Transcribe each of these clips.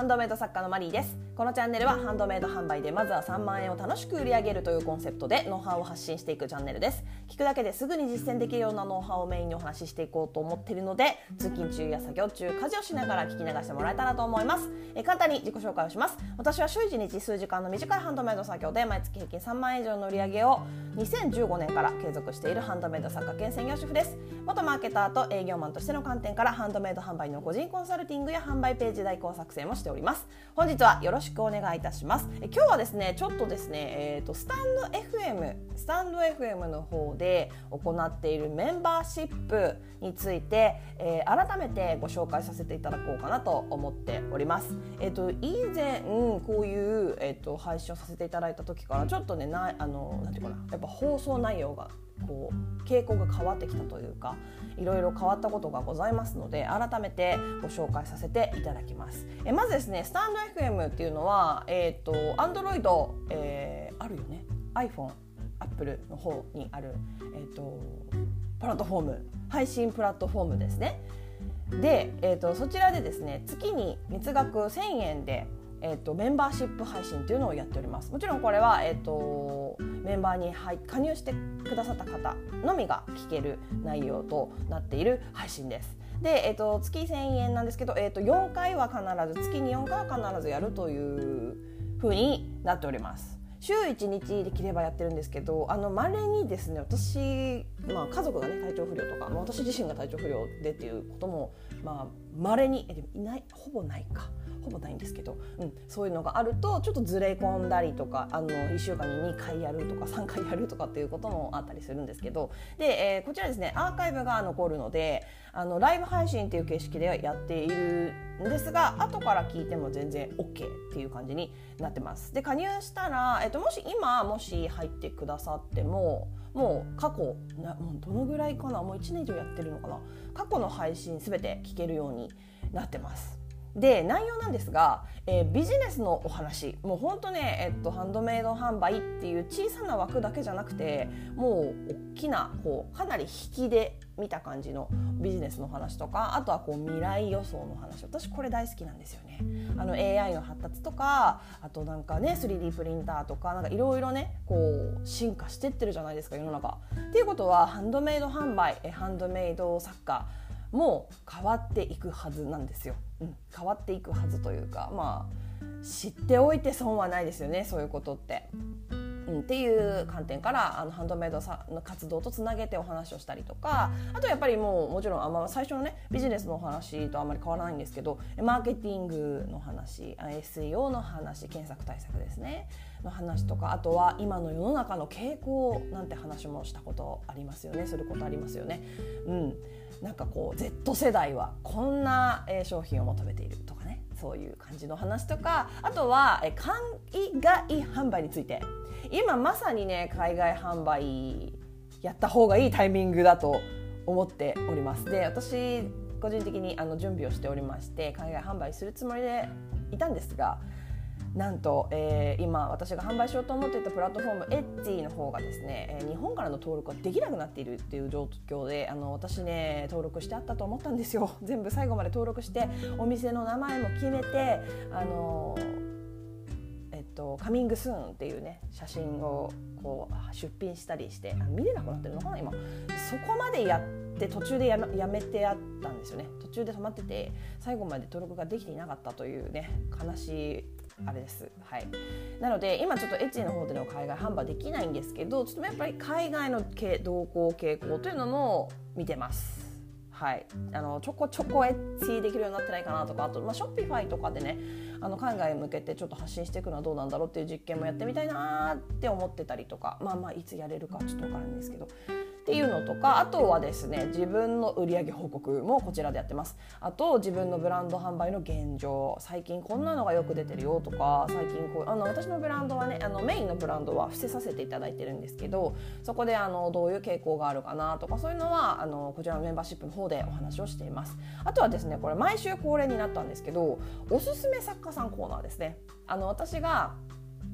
ハンドメイド作家のマリーです。このチャンネルはハンドメイド販売でまずは3万円を楽しく売り上げるというコンセプトでノウハウを発信していくチャンネルです。聞くだけですぐに実践できるようなノウハウをメインにお話ししていこうと思っているので通勤中や作業中家事をしながら聞き流してもらえたらと思います。え簡単に自己紹介をします。私は週1日数時間の短いハンドメイド作業で毎月平均3万円以上の売り上げを2015年から継続しているハンドメイド作家兼専業主婦です。元マーケターと営業マンとしての観点からハンドメイド販売の個人コンサルティングや販売ページ代行作成もしてております。本日はよろしくお願いいたします。え今日はですねちょっとですねえっ、ー、とスタンド FM スタンド FM の方で行っているメンバーシップについて、えー、改めてご紹介させていただこうかなと思っております。えっ、ー、と以前、こういうえっ、と配信をさせていただいた時からちょっとねなあのなんていうかなやっぱ放送内容がこう傾向が変わってきたというかいろいろ変わったことがございますので改めてご紹介させていただきます。えまずですねスタンド FM っていうのはえっ、ー、と Android、えー、あるよね。iPhone アップルの方にある、えーと、プラットフォーム。配信プラットフォームですね。で、えーとそちらでですね月に月額1000円でえーと、メンバーシップ配信というのをやっております。もちろんこれは、えーと、メンバーに加入してくださった方のみが聞ける内容となっている配信です。で、えーと、月1000円なんですけど、えー、と4回は必ず月に4回は必ずやるというふうになっております。週1日できればやってるんですけどあの稀にですね私、まあ、家族がね体調不良とか、まあ、私自身が体調不良でっていうこともまあ稀にえいないほぼないか。ほぼないんですけど、うん、そういうのがあるとちょっとずれ込んだりとかあの1週間に2回やるとか3回やるとかっていうこともあったりするんですけどで、えー、こちらですねアーカイブが残るのであのライブ配信っていう形式でやっているんですが後から聞いても全然 OK っていう感じになってます。で加入したら、えっと、もし今もし入ってくださってももう過去なもうどのぐらいかなもう1年以上やってるのかな過去の配信全て聞けるようになってます。で内容なんですが、えー、ビジネスのお話もうほんとね、えっと、ハンドメイド販売っていう小さな枠だけじゃなくてもう大きなこうかなり引きで見た感じのビジネスの話とかあとはこう未来予想の話私これ大好きなんですよね。あの AI の発達とかあとなんかね 3D プリンターとかなんかいろいろねこう進化してってるじゃないですか世の中。っていうことはハンドメイド販売ハンドメイド作家もう変わっていくはずなんですよ。うん、変わっていくはずというかまあ知っておいて損はないですよねそういうことって。うん、っていう観点からあのハンドメイドさの活動とつなげてお話をしたりとかあとやっぱりもうもちろんあ、ま、最初のねビジネスのお話とあんまり変わらないんですけどマーケティングの話 SEO の話検索対策ですねの話とかあとは今の世の中の傾向なんて話もしたことありますよねすることありますよね。うんなんかこう Z 世代はこんな商品を求めているとかねそういう感じの話とかあとは海外販売について。今まさにね海外販売やった方がいいタイミングだと思っております。で私個人的にあの準備をしておりまして海外販売するつもりでいたんですがなんと、えー、今私が販売しようと思っていたプラットフォームエッジの方がですね、えー、日本からの登録ができなくなっているっていう状況であの私ね登録してあったと思ったんですよ。全部最後まで登録してお店の名前も決めてあのえっと、カミングスーンっていうね写真をこう出品したりして見れなくなってるのかな今。そこまでやって途中でやめやめてあったんですよね。途中で止まってて最後まで登録ができていなかったというね悲しいあれです。はい、なので今ちょっとエッジの方での海外販売できないんですけどちょっとやっぱり海外の動向傾向というのも見てます。はい、あのちょこちょこエッチできるようになってないかなとかあと、まあ、ショッピファイとかでねあの海外向けてちょっと発信していくのはどうなんだろうっていう実験もやってみたいなって思ってたりとかまあまあいつやれるかちょっと分からないんですけどっていうのとかあとはですね自分の売上報告もこちらでやってます。あと自分のブランド販売の現状最近こんなのがよく出てるよとか最近こうあの私のブランドはねあのメインのブランドは伏せさせていただいてるんですけどそこであのどういう傾向があるかなとかそういうのはあのこちらのメンバーシップの方でお話をしています。あとはですねこれ毎週恒例になったんですけどおすすめ作家さんコーナーですね。あの私が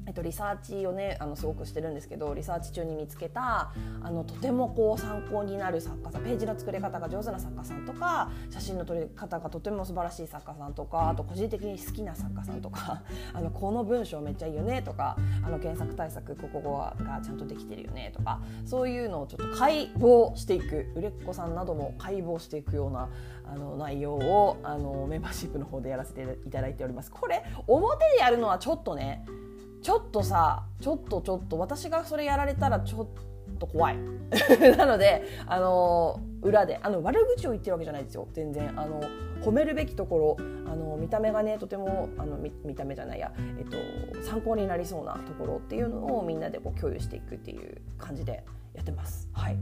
えっと、リサーチをねあのすごくしてるんですけどリサーチ中に見つけたあのとてもこう参考になる作家さんページの作り方が上手な作家さんとか写真の撮り方がとても素晴らしい作家さんとかあと個人的に好きな作家さんとか あのこの文章めっちゃいいよねとかあの検索対策ここがちゃんとできてるよねとかそういうのをちょっと解剖していく売れっ子さんなども解剖していくようなあの内容をあのメンバーシップの方でやらせていただいております。これ表でやるのはちょっとねちょっとさちょっとちょっと私がそれやられたらちょっと怖い。なのであの裏であの悪口を言ってるわけじゃないですよ。全然。あの褒めるべきところあの見た目がねとてもあの見た目じゃないや、えっと、参考になりそうなところっていうのをみんなでこう共有していくっていう感じでやってます。はい。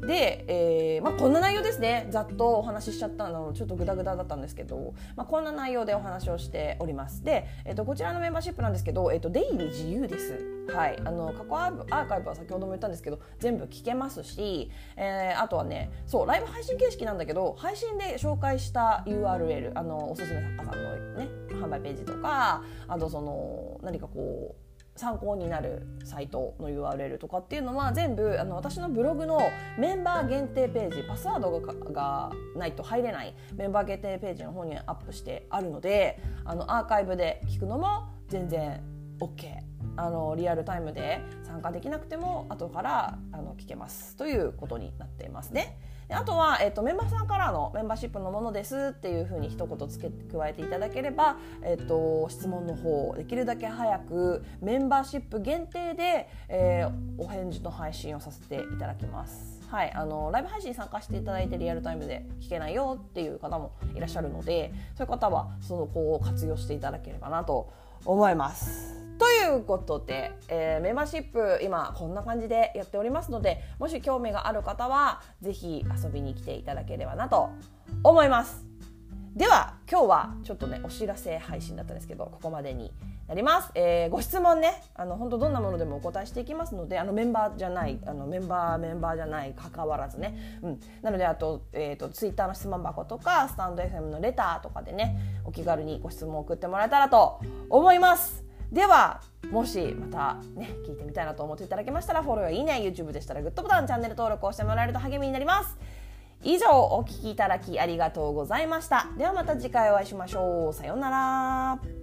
で、えーまあ、こんな内容ですね。ざっとお話ししちゃったのちょっとグダグダだったんですけど、まあ、こんな内容でお話をしております。で、えーと、こちらのメンバーシップなんですけど、えーと、出入り自由です。はい。あの過去アーカイブは先ほども言ったんですけど全部聞けますし、えー、あとはねそうライブ配信形式なんだけど配信で紹介した URL あのおすすめ作家さんのね販売ページとかあとその何かこう参考になるサイトの URL とかっていうのは全部あの私のブログのメンバー限定ページパスワードがないと入れないメンバー限定ページの方にアップしてあるのであのアーカイブで聞くのも全然 OK あのリアルタイムで参加できなくても後からあの聞けますということになっていますね。あとは、えっと、メンバーさんからのメンバーシップのものですっていうふうに一言付け加えていただければ、えっと、質問の方をできるだけ早くメンバーシップ限定で、えー、お返事の配信をさせていただきます。はい、あのライブ配信に参加していただいてリアルタイムで聞けないよっていう方もいらっしゃるのでそういう方はその子を活用していただければなと思います。ということで、えー、メンバーシップ今こんな感じでやっておりますのでもし興味がある方は是非遊びに来ていただければなと思います。では今日はちょっとねお知らせ配信だったんですけどここまでになります、えー、ご質問ねあの本当どんなものでもお答えしていきますのであのメンバーじゃないあのメンバーメンバーじゃない関わらずね、うん、なのであと,、えーと、ツイッターの質問箱とかスタンド FM のレターとかでねお気軽にご質問送ってもらえたらと思います。ではもしまたね聞いてみたいなと思っていただけましたらフォローやいいね YouTube でしたらグッドボタンチャンネル登録をしてもらえると励みになります。以上お聴きいただきありがとうございました。ではまた次回お会いしましょう。さようなら。